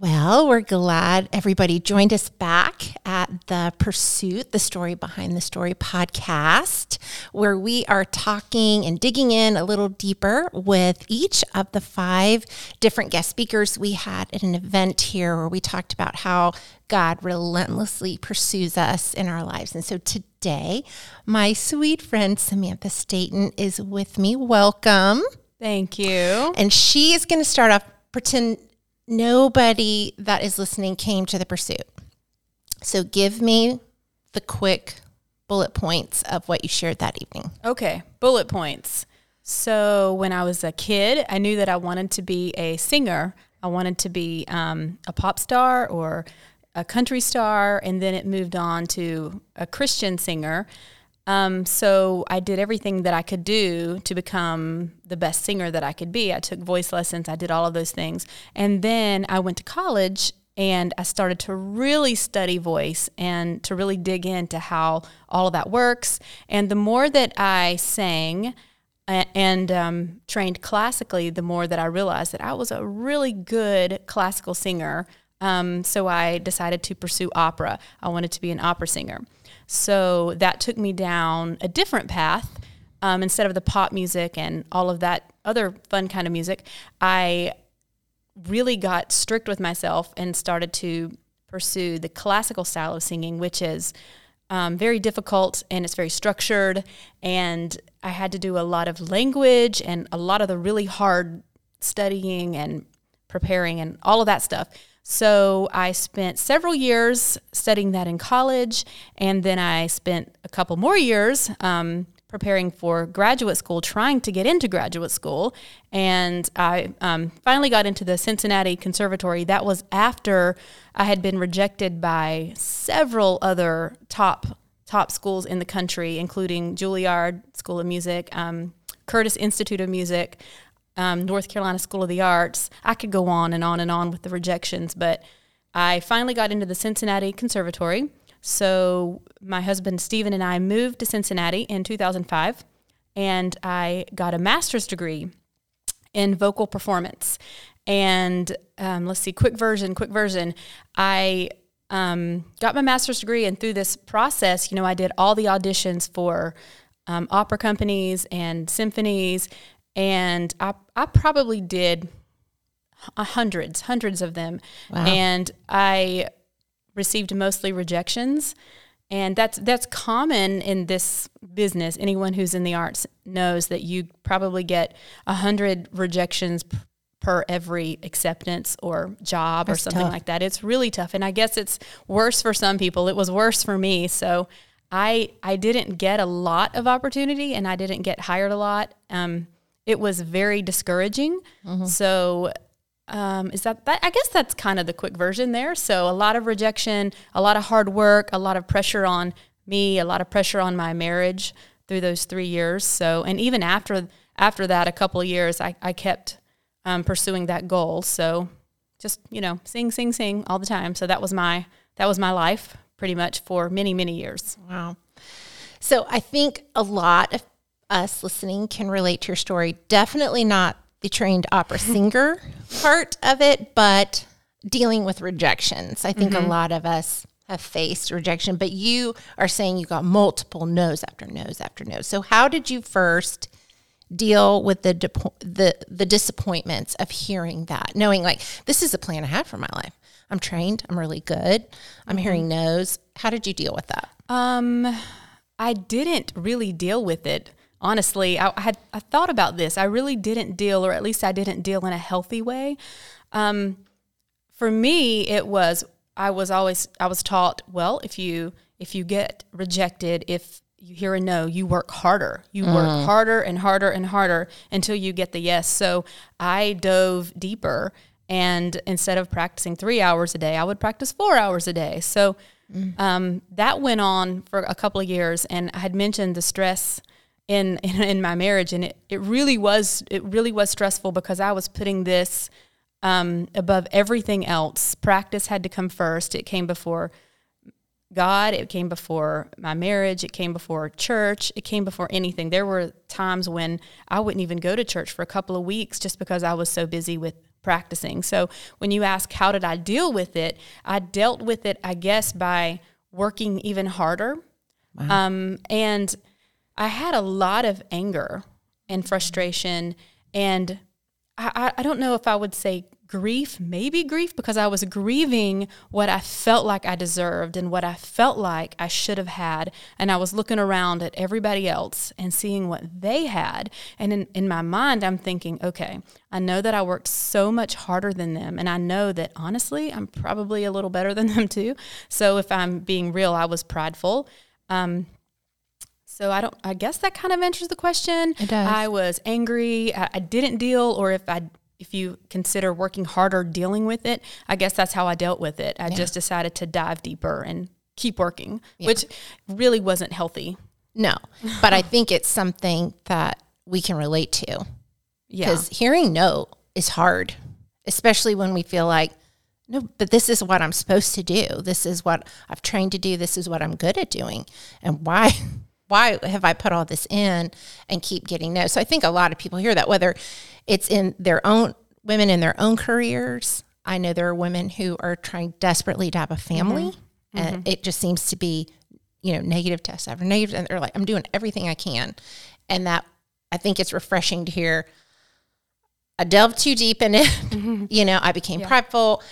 Well, we're glad everybody joined us back at the Pursuit, the Story Behind the Story podcast, where we are talking and digging in a little deeper with each of the five different guest speakers we had at an event here where we talked about how God relentlessly pursues us in our lives. And so today, my sweet friend Samantha Staton is with me. Welcome. Thank you. And she is going to start off pretend nobody that is listening came to the pursuit. So give me the quick bullet points of what you shared that evening. Okay, bullet points. So when I was a kid, I knew that I wanted to be a singer. I wanted to be um, a pop star or a country star, and then it moved on to a Christian singer. Um, so I did everything that I could do to become the best singer that I could be. I took voice lessons, I did all of those things. And then I went to college and I started to really study voice and to really dig into how all of that works. And the more that I sang, and um, trained classically, the more that I realized that I was a really good classical singer. Um, so I decided to pursue opera. I wanted to be an opera singer. So that took me down a different path. Um, instead of the pop music and all of that other fun kind of music, I really got strict with myself and started to pursue the classical style of singing, which is um, very difficult and it's very structured. And I had to do a lot of language and a lot of the really hard studying and preparing and all of that stuff. So I spent several years studying that in college, and then I spent a couple more years um, preparing for graduate school, trying to get into graduate school. And I um, finally got into the Cincinnati Conservatory. That was after I had been rejected by several other top top schools in the country, including Juilliard School of Music, um, Curtis Institute of Music, um, North Carolina School of the Arts. I could go on and on and on with the rejections, but I finally got into the Cincinnati Conservatory. So my husband Stephen and I moved to Cincinnati in 2005, and I got a master's degree in vocal performance. And um, let's see, quick version, quick version. I um, got my master's degree, and through this process, you know, I did all the auditions for um, opera companies and symphonies and I I probably did hundreds, hundreds of them, wow. and I received mostly rejections. And that's that's common in this business. Anyone who's in the arts knows that you probably get a hundred rejections per every acceptance or job that's or something tough. like that. It's really tough, and I guess it's worse for some people. It was worse for me. So I I didn't get a lot of opportunity, and I didn't get hired a lot. Um, it was very discouraging. Mm-hmm. So um, is that, that I guess that's kind of the quick version there. So a lot of rejection, a lot of hard work, a lot of pressure on me, a lot of pressure on my marriage through those three years. So and even after after that, a couple of years, I, I kept um, pursuing that goal. So just you know, sing, sing, sing all the time. So that was my that was my life pretty much for many many years. Wow. So I think a lot of us listening can relate to your story. Definitely not the trained opera singer part of it, but dealing with rejections. I think mm-hmm. a lot of us have faced rejection, but you are saying you got multiple no's after no's after no's. So how did you first deal with the the the disappointments of hearing that, knowing like this is a plan I had for my life. I'm trained, I'm really good. I'm mm-hmm. hearing no's. How did you deal with that? Um I didn't really deal with it honestly, I, I, had I thought about this. I really didn't deal, or at least I didn't deal in a healthy way. Um, for me, it was I was always I was taught well if you if you get rejected if you hear a no you work harder you mm. work harder and harder and harder until you get the yes so I dove deeper and instead of practicing three hours a day I would practice four hours a day so mm. um, that went on for a couple of years and I had mentioned the stress in, in, in my marriage, and it, it really was it really was stressful because I was putting this um, above everything else. Practice had to come first. It came before God. It came before my marriage. It came before church. It came before anything. There were times when I wouldn't even go to church for a couple of weeks just because I was so busy with practicing. So when you ask, how did I deal with it? I dealt with it, I guess, by working even harder. Wow. Um, and I had a lot of anger and frustration. And I, I don't know if I would say grief, maybe grief, because I was grieving what I felt like I deserved and what I felt like I should have had. And I was looking around at everybody else and seeing what they had. And in, in my mind, I'm thinking, okay, I know that I worked so much harder than them. And I know that honestly, I'm probably a little better than them too. So if I'm being real, I was prideful. Um, so I don't. I guess that kind of answers the question. It does. I was angry. I, I didn't deal, or if I if you consider working harder dealing with it, I guess that's how I dealt with it. I yeah. just decided to dive deeper and keep working, yeah. which really wasn't healthy. No, but I think it's something that we can relate to. Yeah. Because hearing no is hard, especially when we feel like, no, but this is what I'm supposed to do. This is what I've trained to do. This is what I'm good at doing. And why? Why have I put all this in and keep getting no? So I think a lot of people hear that, whether it's in their own women in their own careers. I know there are women who are trying desperately to have a family, mm-hmm. and mm-hmm. it just seems to be, you know, negative tests after negative, and they're like, I'm doing everything I can, and that I think it's refreshing to hear. I delved too deep in it, mm-hmm. you know. I became yeah. prideful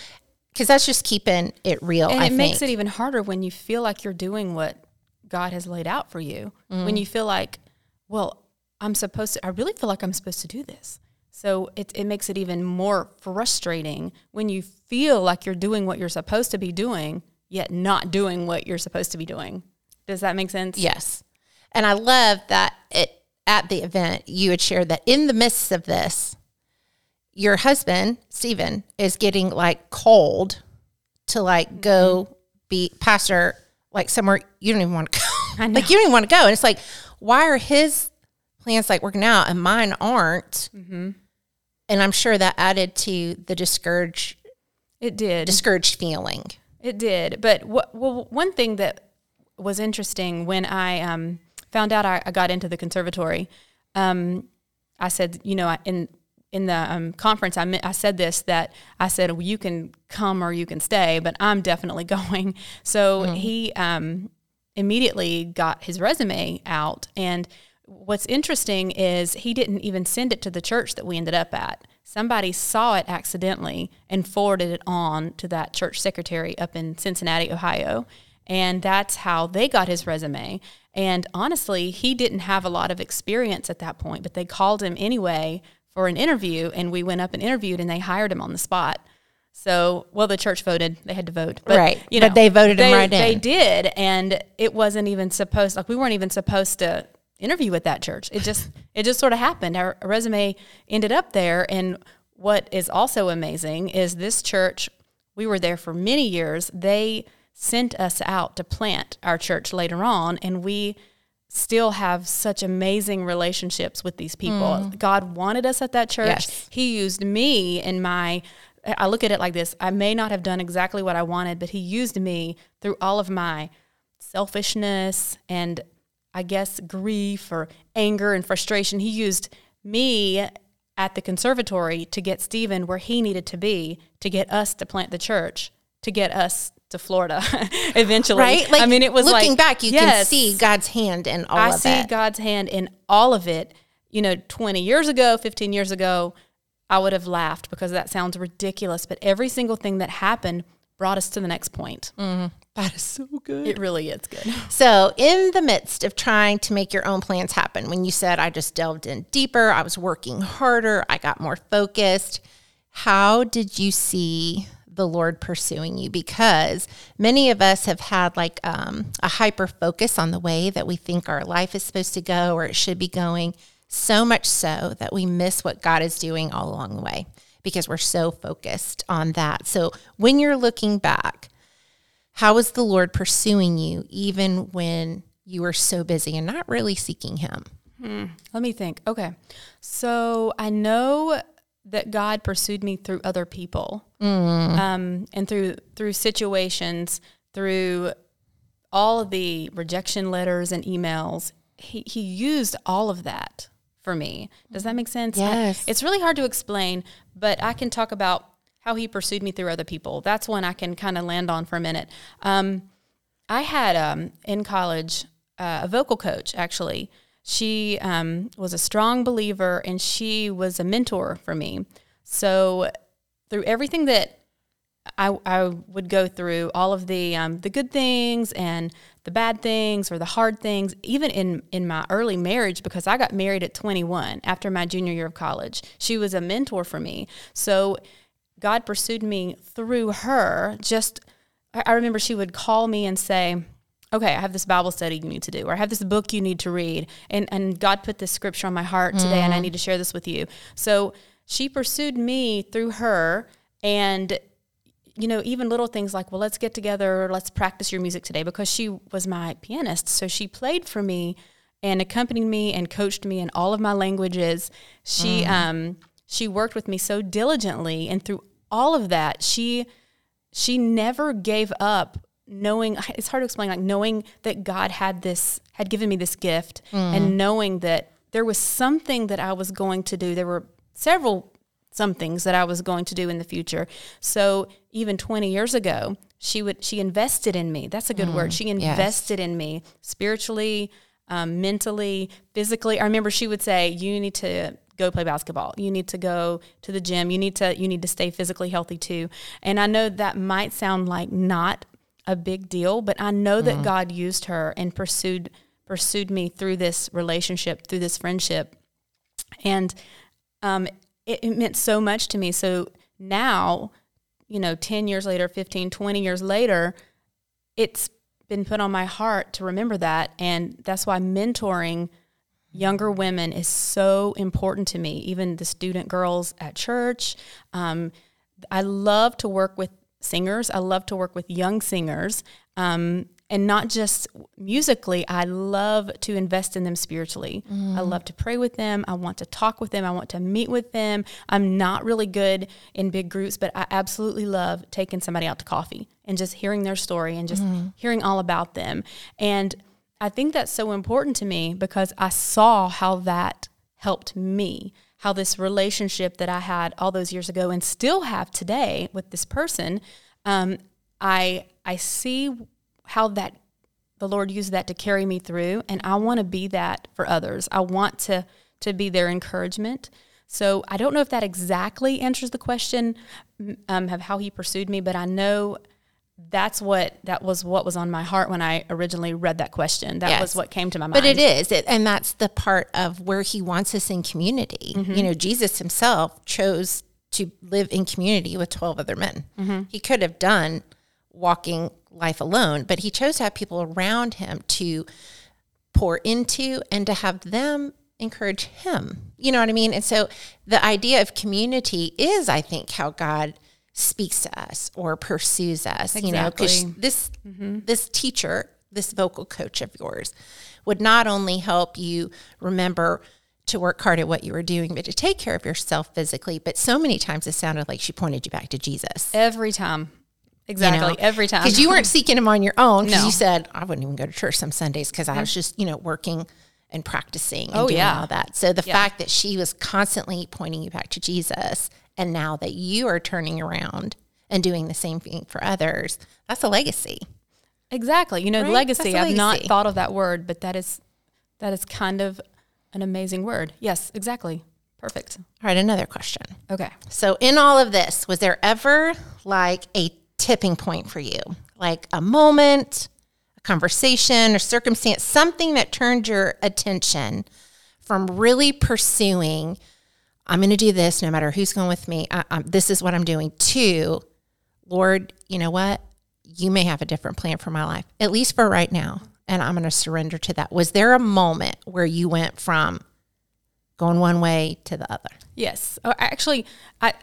because that's just keeping it real. And I it think. makes it even harder when you feel like you're doing what God has laid out for you. Mm. When you feel like, well, I'm supposed to, I really feel like I'm supposed to do this. So it, it makes it even more frustrating when you feel like you're doing what you're supposed to be doing, yet not doing what you're supposed to be doing. Does that make sense? Yes. And I love that it at the event you had shared that in the midst of this, your husband, Stephen, is getting like cold to like go mm-hmm. be pastor like somewhere you don't even want to go. like you don't even want to go. And it's like, why are his plans like working out and mine aren't? Mm-hmm and I'm sure that added to the discouraged. It did discouraged feeling. It did, but what, well, one thing that was interesting when I um, found out I, I, got into the conservatory, um, I said, you know, in in the um, conference, I, I said this that I said, well, you can come or you can stay, but I'm definitely going. So mm-hmm. he um, immediately got his resume out and what's interesting is he didn't even send it to the church that we ended up at. Somebody saw it accidentally and forwarded it on to that church secretary up in Cincinnati, Ohio. And that's how they got his resume. And honestly, he didn't have a lot of experience at that point, but they called him anyway for an interview. And we went up and interviewed, and they hired him on the spot. So, well, the church voted; they had to vote, but, right? You know, but they voted they, him right in. They did, and it wasn't even supposed. Like we weren't even supposed to interview with that church. It just it just sort of happened. Our resume ended up there and what is also amazing is this church we were there for many years. They sent us out to plant our church later on and we still have such amazing relationships with these people. Mm. God wanted us at that church. Yes. He used me in my I look at it like this. I may not have done exactly what I wanted, but he used me through all of my selfishness and I guess, grief or anger and frustration. He used me at the conservatory to get Stephen where he needed to be, to get us to plant the church, to get us to Florida eventually. Right? Like, I mean, it was looking like, back, you yes, can see God's hand in all I of it. I see God's hand in all of it. You know, 20 years ago, 15 years ago, I would have laughed because that sounds ridiculous. But every single thing that happened brought us to the next point. Mm, that is so good. It really is good. So, in the midst of trying to make your own plans happen, when you said, I just delved in deeper, I was working harder, I got more focused, how did you see the Lord pursuing you? Because many of us have had like um, a hyper focus on the way that we think our life is supposed to go or it should be going, so much so that we miss what God is doing all along the way because we're so focused on that. So when you're looking back, how is the Lord pursuing you even when you were so busy and not really seeking Him? Hmm. Let me think. Okay. So I know that God pursued me through other people mm. um, and through through situations, through all of the rejection letters and emails. He, he used all of that for me. Does that make sense? Yes. I, it's really hard to explain, but I can talk about how he pursued me through other people. That's one I can kind of land on for a minute. Um, I had um, in college uh, a vocal coach, actually. She um, was a strong believer and she was a mentor for me. So, through everything that I, I would go through all of the um, the good things and the bad things or the hard things, even in in my early marriage, because I got married at 21 after my junior year of college. She was a mentor for me. So God pursued me through her. Just I, I remember she would call me and say, okay, I have this Bible study you need to do, or I have this book you need to read. And, and God put this scripture on my heart today, and I need to share this with you. So she pursued me through her. And, you know, even little things like, well, let's get together, let's practice your music today, because she was my pianist. So she played for me and accompanied me and coached me in all of my languages. She, um, she worked with me so diligently, and through all of that, she, she never gave up knowing it's hard to explain like knowing that god had this had given me this gift and knowing that there was something that i was going to do. There were several some things that i was going to do in the future. So even 20 years ago she would she invested in me. That's a good word. She invested in me spiritually um, mentally physically. I remember she would say you need to go play basketball. You need to go to the gym. You need to you need to stay physically healthy too. And i know that might sound like not a big deal, but I know that God used her and pursued pursued me through this relationship, through this friendship, and um, it, it meant so much to me. So now, you know, ten years later, 15, 20 years later, it's been put on my heart to remember that, and that's why mentoring younger women is so important to me. Even the student girls at church. Um, I love to work with singers. I love to work with young singers. Um, and not just musically, I love to invest in them spiritually. I love to pray with them. I want to talk with them. I want to meet with them. I'm not really good in big groups, but I absolutely love taking somebody out to coffee and just hearing their story and just hearing all about them. And I think that's so important to me because I saw how that helped me how this relationship that I had all those years ago and still have today with this person, um, I I see how that the Lord used that to carry me through, and I want to be that for others. I want to to be their encouragement. So I don't know if that exactly answers the question um, of how He pursued me, but I know that's what that was what was on my heart when I originally read that question. That Yes. was what came to my mind. But it is, it, and that's the part of where he wants us in community. Mm-hmm. You know, Jesus himself chose to live in community with 12 other men. Mm-hmm. He could have done walking life alone, but he chose to have people around him to pour into and to have them encourage him. You know what I mean? And so the idea of community is, I think, how God speaks to us or pursues us. You know, because Exactly. this mm-hmm. this teacher, this vocal coach of yours, would not only help you remember to work hard at what you were doing, but to take care of yourself physically. But so many times it sounded like she pointed you back to Jesus. every time. Exactly. Every time. Because you weren't seeking him on your own. Because No. you said, I wouldn't even go to church some Sundays because I was just, you know, working and practicing and Oh, doing yeah. all that. So the fact that she was constantly pointing you back to Jesus and now that you are turning around and doing the same thing for others, that's a legacy. Exactly. You know, Right? legacy. A I've not thought of that word, but that is that is kind of an amazing word. Yes, exactly. Perfect. All right, another question. Okay. So, in all of this, was there ever like a tipping point for you? Like a moment, a conversation, or circumstance, something that turned your attention from really pursuing, I'm going to do this no matter who's going with me, I, I'm, this is what I'm doing, to, Lord, you know what? You may have a different plan for my life, at least for right now. And I'm going to surrender to that. Was there a moment where you went from going one way to the other? Yes. Oh, actually, I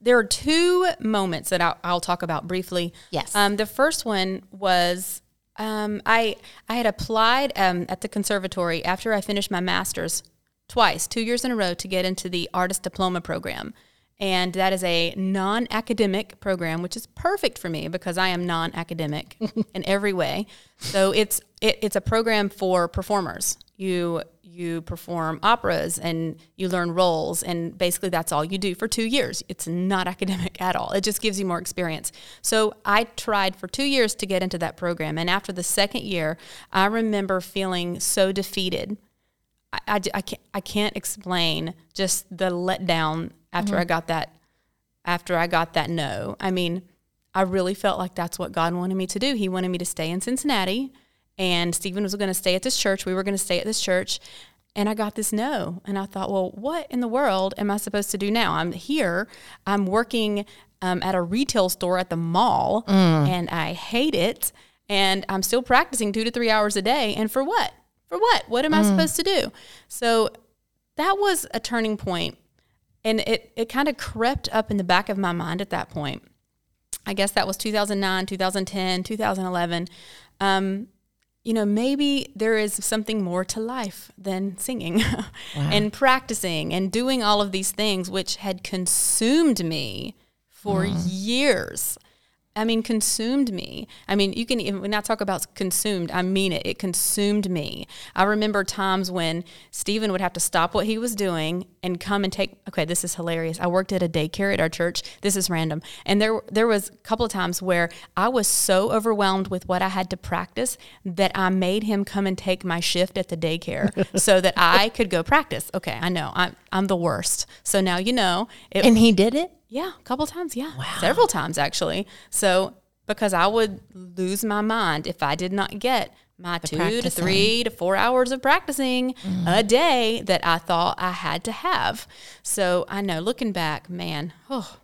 there are two moments that I'll, I'll talk about briefly. Yes. Um, the first one was um, I I had applied um, at the conservatory after I finished my master's twice, two years in a row, to get into the artist diploma program. And that is a non academic program, which is perfect for me because I am non academic in every way. So it's, it, it's a program for performers. You, you perform operas and you learn roles, and basically that's all you do for two years. It's not academic at all, it just gives you more experience. So I tried for two years to get into that program. And after the second year, I remember feeling so defeated. I, I, I can't, I can't explain just the letdown after I got that after I got that no. I mean, I really felt like that's what God wanted me to do. He wanted me to stay in Cincinnati and Stephen was going to stay at this church. We were going to stay at this church. And I got this no. And I thought, well, what in the world am I supposed to do now? I'm here. I'm working um, at a retail store at the mall and I hate it. And I'm still practicing two to three hours a day. And for what? For what? What am I supposed to do? So that was a turning point and it, it kind of crept up in the back of my mind at that point. I guess that was 2009, 2010, 2011. Um, you know, maybe there is something more to life than singing and practicing and doing all of these things, which had consumed me for years. I mean, consumed me. I mean, you can even when I talk about consumed, I mean it. It consumed me. I remember times when Stephen would have to stop what he was doing and come and take. Okay, this is hilarious. I worked at a daycare at our church. This is random, and there there was a couple of times where I was so overwhelmed with what I had to practice that I made him come and take my shift at the daycare so that I could go practice. Okay, I know I'm I'm the worst. So now you know. It, And he did it? Yeah, a couple times. Yeah, several times actually. So because I would lose my mind if I did not get my two to three to four hours of practicing a day that I thought I had to have. So I know, looking back, man, oh,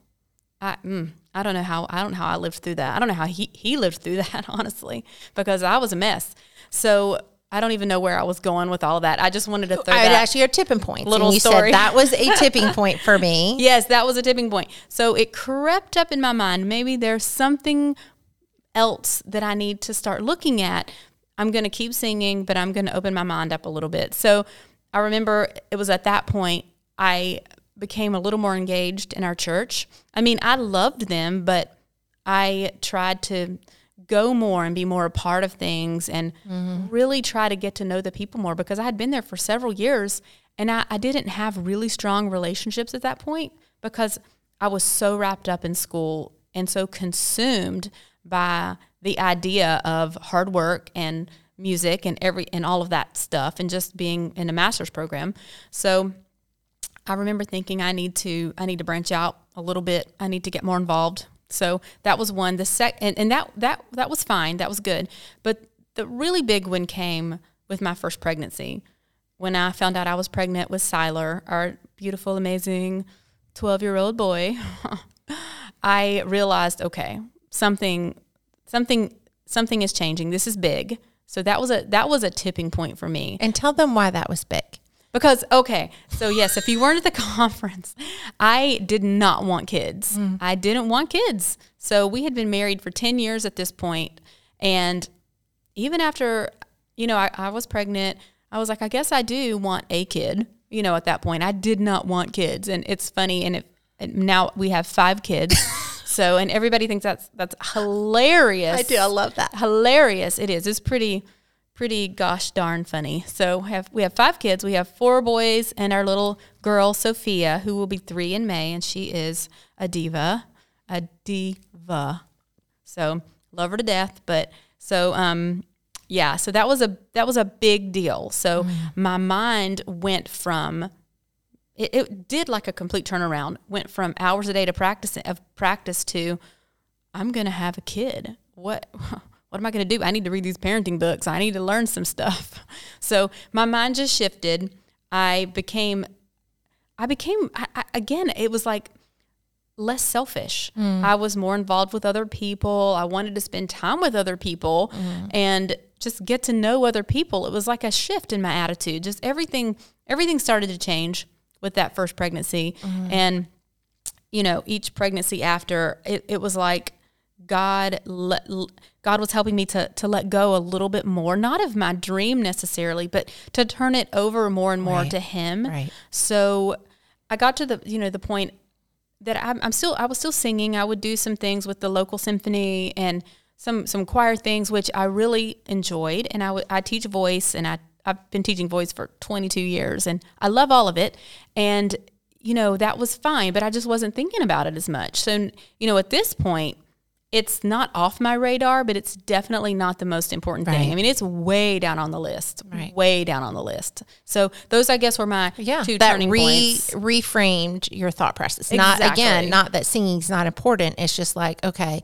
I mm, I don't know how I don't know how I lived through that. I don't know how he he lived through that honestly because I was a mess. So I don't even know where I was going with all of that. I just wanted to throw I that. you your tipping point. little story. said that was a tipping point for me. Yes, that was a tipping point. So it crept up in my mind. Maybe there's something else that I need to start looking at. I'm going to keep singing, but I'm going to open my mind up a little bit. So I remember it was at that point I became a little more engaged in our church. I mean, I loved them, but I tried to go more and be more a part of things and mm-hmm. really try to get to know the people more because I had been there for several years and I, I didn't have really strong relationships at that point because I was so wrapped up in school and so consumed by the idea of hard work and music and every and all of that stuff and just being in a master's program. So I remember thinking I need to I need to branch out a little bit. I need to get more involved. So that was one. The sec and, and that that that was fine. That was good. But the really big one came with my first pregnancy. When I found out I was pregnant with Siler, our beautiful, amazing 12 year old boy, I realized, okay, something something something is changing. This is big. So that was a that was a tipping point for me. And tell them why that was big. Because okay, so yes, if you weren't at the conference, I did not want kids. Mm. I didn't want kids. So we had been married for 10 years at this point and even after you know, I, I was pregnant, I was like, I guess I do want a kid. You know, at that point, I did not want kids, and it's funny. And, it, and now we have five kids. so, and everybody thinks that's that's hilarious. I do. I love that. hilarious. It is. It's pretty, pretty gosh darn funny. So we have we have five kids. We have four boys and our little girl Sophia, who will be three in May, and she is a diva, a diva. So love her to death. But so um, yeah. So that was a that was a big deal. So my mind went from it, it did like a complete turnaround. Went from hours a day to practice of practice to I'm gonna have a kid. What what am I gonna do? I need to read these parenting books. I need to learn some stuff. So my mind just shifted. I became I became I, I, again. It was like less selfish. Mm. I was more involved with other people. I wanted to spend time with other people mm. and just get to know other people. It was like a shift in my attitude. Just everything everything started to change with that first pregnancy. Mm-hmm. And you know, each pregnancy after, it, it was like God let, God was helping me to to let go a little bit more, not of my dream necessarily, but to turn it over more and more Right. to him. Right. So I got to the you know the point that I'm, I'm still I was still singing. I would do some things with the local symphony and some some choir things, which I really enjoyed. And I I teach voice, and I I've been teaching voice for 22 years, and I love all of it. And you know that was fine, but I just wasn't thinking about it as much. So you know, at this point it's not off my radar, but it's definitely not the most important thing. I mean, it's way down on the list, Right. way down on the list. So those, I guess, were my yeah, two that turning re- points. reframed your thought process. Not again, not that singing's not important. It's just like, okay,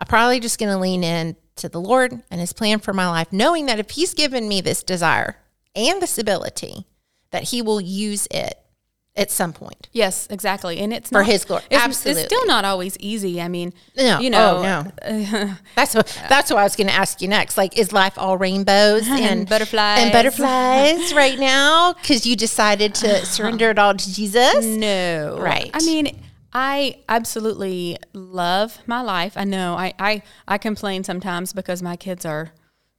I'm probably just going to lean in to the Lord and His plan for my life, knowing that if He's given me this desire and this ability, that He will use it at some point. Yes, exactly, and it's For not, His glory. It's, Absolutely. It's still not always easy. I mean, No, you oh, know, oh, no. That's what that's what I was going to ask you next. Like, is life all rainbows uh-huh, and, butterflies. and butterflies right now because you decided to uh-huh. surrender it all to Jesus? No. Right. I mean, I absolutely love my life. I know I, I, I complain sometimes because my kids are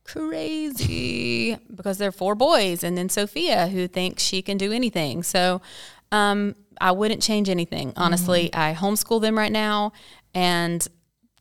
crazy because they're four boys and then Sophia who thinks she can do anything. So um, I wouldn't change anything. Honestly, I homeschool them right now and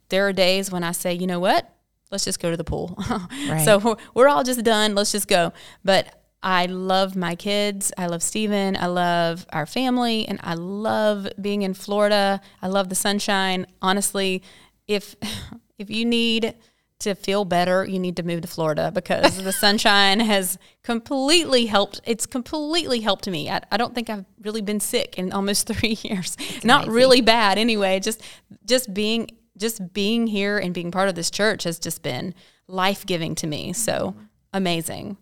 there are days when I say, you know what? Let's just go to the pool. So we're- we're all just done. Let's just go. But I love my kids. I love Steven. I love our family. And I love being in Florida. I love the sunshine. Honestly, if if you need to feel better, you need to move to Florida because the sunshine has completely helped. It's completely helped me. I, I don't think I've really been sick in almost three years. Not really bad anyway. Just just being just being here and being part of this church has just been life giving to me. So amazing.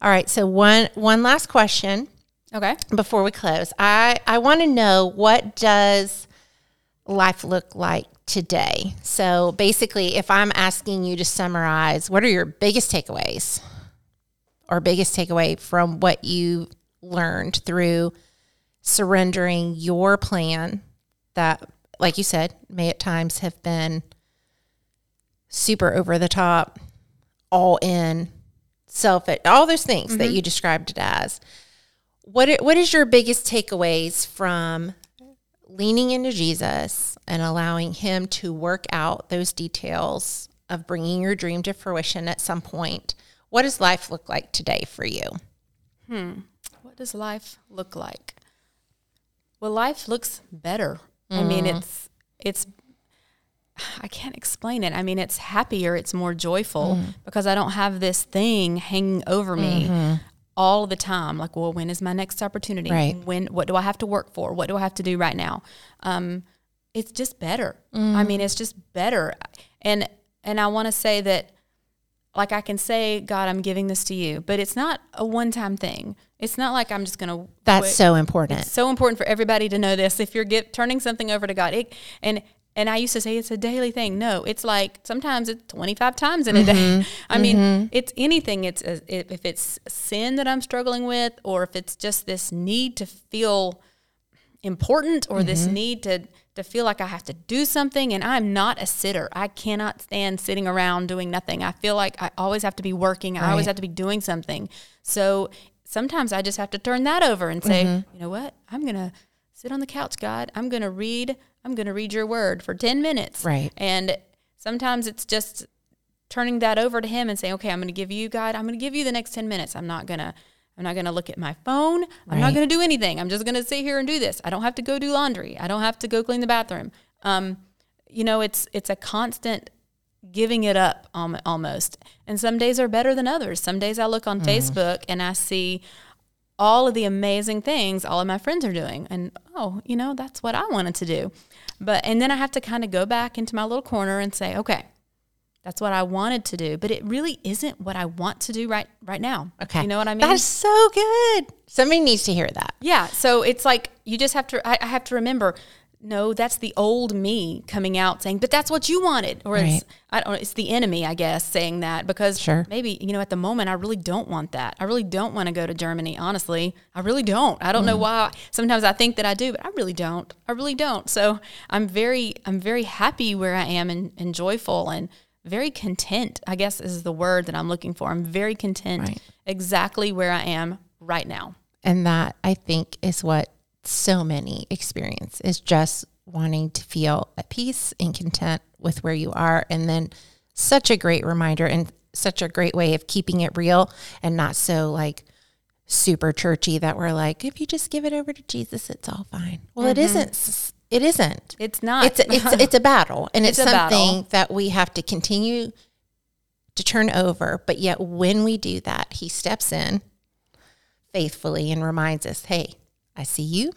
All right. So one one last question Okay. before we close. I I want to know what does life look like today? So basically, if I'm asking you to summarize, what are your biggest takeaways or biggest takeaway from what you learned through surrendering your plan that like you said, may at times have been super over the top, all in, selfish, all those things that mm-hmm. you described it as. What what is your biggest takeaways from leaning into Jesus and allowing him to work out those details of bringing your dream to fruition at some point? What does life look like today for you? Hmm. What does life look like? Well, life looks better. I mean, it's it's I can't explain it. I mean, it's happier, it's more joyful because I don't have this thing hanging over me all the time. Like, well, when is my next opportunity? Right. When what do I have to work for? What do I have to do right now? Um, it's just better. I mean, mm. it's just better. And and I want to say that like I can say, God, I'm giving this to you, but it's not a one time thing. It's not like I'm just going to. That's so important. It's so important for everybody to know this. If you're get, turning something over to God, it, and and I used to say it's a daily thing. No, it's like sometimes it's 25 times in a day. Mm-hmm. I mean, mm-hmm. it's anything. It's a, if if it's sin that I'm struggling with, or if it's just this need to feel important or this mm-hmm. need to to feel like I have to do something and I'm not a sitter. I cannot stand sitting around doing nothing. I feel like I always have to be working. I always have to be doing something. So sometimes I just have to turn that over and say, mm-hmm. you know what? I'm going to sit on the couch, God. I'm going to read I'm going to read your word for 10 minutes. Right. And sometimes it's just turning that over to him and saying, "Okay, I'm going to give you God. I'm going to give you the next 10 minutes. I'm not going to I'm not going to look at my phone. I'm not going to do anything. I'm just going to sit here and do this. I don't have to go do laundry. I don't have to go clean the bathroom. Um, you know, it's it's a constant giving it up alm- almost. And some days are better than others. Some days I look on Facebook and I see all of the amazing things all of my friends are doing and oh, you know, that's what I wanted to do. But and then I have to kind of go back into my little corner and say, okay, that's what I wanted to do, but it really isn't what I want to do right right now. Okay. You know what I mean? That's so good. Somebody needs to hear that. Yeah. So it's like you just have to. I, I have to remember. No, that's the old me coming out saying, "But that's what you wanted," or Right. it's I don't. It's the enemy, I guess, saying that because Sure. maybe you know at the moment I really don't want that. I really don't want to go to Germany. Honestly, I really don't. I don't know mm. why. Sometimes I think that I do, but I really don't. I really don't. So I'm very, I'm very happy where I am and, and joyful and very content. I guess is the word that I'm looking for. I'm very content Right. exactly where I am right now. And that I think is what so many experience is just wanting to feel at peace and content with where you are. And then such a great reminder and such a great way of keeping it real and not so like super churchy that we're like, if you just give it over to Jesus, it's all fine. Well, it mm-hmm. isn't. It isn't. It's not. It's a, it's it's a battle, and it's, It's something that we have to continue to turn over. But yet, when we do that, He steps in faithfully and reminds us, "Hey, I see you,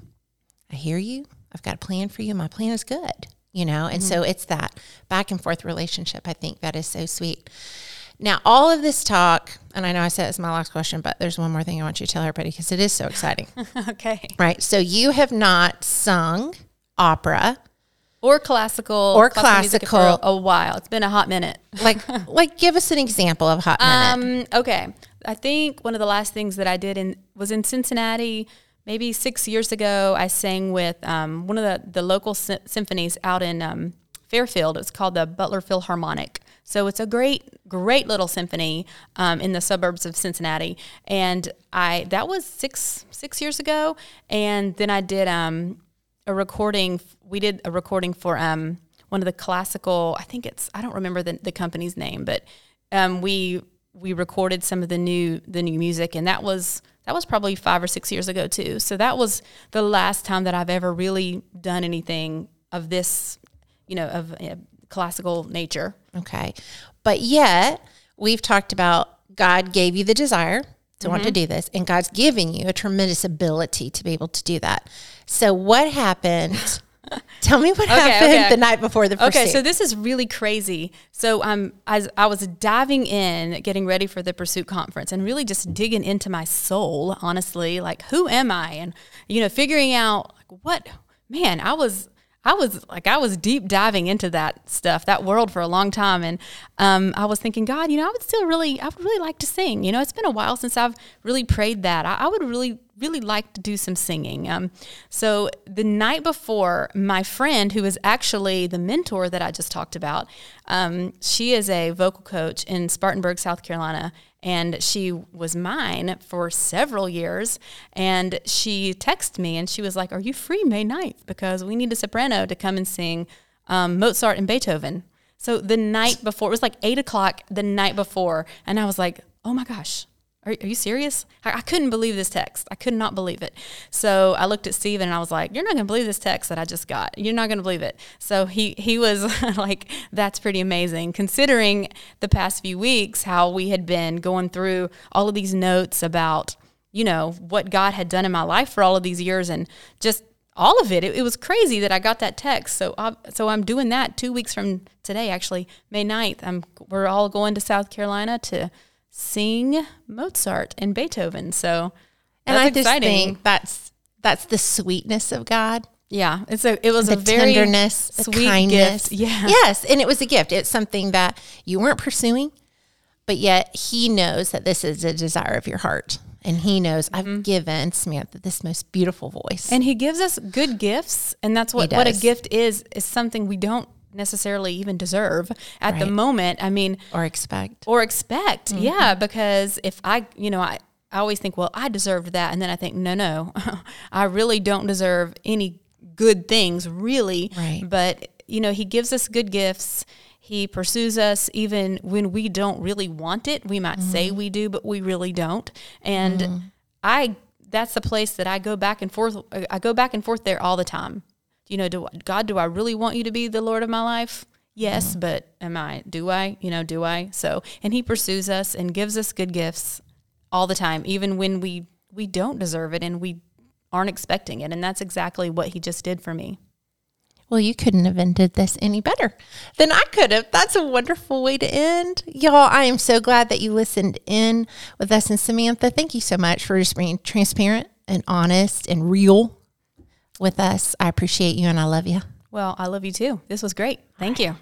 I hear you, I've got a plan for you. My plan is good." You know, and so mm-hmm. it's that back and forth relationship. I think that is so sweet. Now, all of this talk, and I know I said it's my last question, but there's one more thing I want you to tell everybody because it is so exciting, okay. right? So you have not sung opera Or classical. Or classical. For a while. It's been a hot minute. like like give us an example of hot minute Um, okay. I think one of the last things that I did in was in Cincinnati, maybe six years ago. I sang with um, one of the, the local sy- symphonies out in um, Fairfield. It's called the Butler Philharmonic. So it's a great, great little symphony um, in the suburbs of Cincinnati. And I that was six six years ago. And then I did um, a recording. We did a recording for um, one of the classical. I think it's I don't remember the, the company's name, but um, we we recorded some of the new the new music, and that was that was probably five or six years ago too. So that was the last time that I've ever really done anything of this, you know, of uh, classical nature. okay but yet we've talked about god gave you the desire to want Mm-hmm. to do this and god's giving you a tremendous ability to be able to do that so what happened tell me what happened okay. the night before the Okay, so this is really crazy. So um, as I was diving in, getting ready for the Pursuit conference, and really just digging into my soul, honestly, like who am I, and you know, figuring out like what man I was. I was like I was deep diving into that stuff, that world for a long time, and um, I was thinking, God, you know, I would still really, I would really like to sing. You know, it's been a while since I've really prayed that. I, I would really, really like to do some singing. Um, so the night before, my friend, who is actually the mentor that I just talked about, um, she is a vocal coach in Spartanburg, South Carolina, and she was mine for several years. And she texted me and she was like, Are you free May 9th? Because we need a soprano to come and sing um, Mozart and Beethoven. So the night before, it was like eight o'clock the night before. And I was like, Oh my gosh. Are, are you serious? I, I couldn't believe this text. I could not believe it. So I looked at Steven and I was like, You're not going to believe this text that I just got. You're not going to believe it. So he, he was like, That's pretty amazing, considering the past few weeks how we had been going through all of these notes about, you know, what God had done in my life for all of these years and just all of it. It, it was crazy that I got that text. So, I, so I'm doing that two weeks from today, actually, May 9th. I'm, we're all going to South Carolina to sing Mozart and Beethoven. So and i just think that's that's the sweetness of god yeah, it's a it was the a very tenderness, sweet kindness. gift. Yeah, Yes, and it was a gift. It's something that you weren't pursuing, but yet he knows that this is a desire of your heart. And he knows Mm-hmm. I've given Samantha this most beautiful voice. and he gives us good gifts, and that's what what a gift is is something we don't necessarily even deserve at the moment. I mean, or expect. or expect. Mm-hmm. Yeah, because if I, you know, I, I always think, well, I deserved that. And then I think, no, no, I really don't deserve any good things, really. Right. But, you know, He gives us good gifts. He pursues us even when we don't really want it. We might say Mm-hmm. we do, but we really don't. And I, that's the place that I go back and forth. I go back and forth there all the time. You know, do God, do I really want you to be the Lord of my life? Yes, mm-hmm. but am I? Do I? You know, do I? So, and He pursues us and gives us good gifts all the time, even when we we don't deserve it and we aren't expecting it. And that's exactly what He just did for me. Well, you couldn't have ended this any better than I could have. That's a wonderful way to end. Y'all, I am so glad that you listened in with us and Samantha. Thank you so much for just being transparent and honest and real with us. I appreciate you and I love you. Well, I love you too. This was great. Thank you.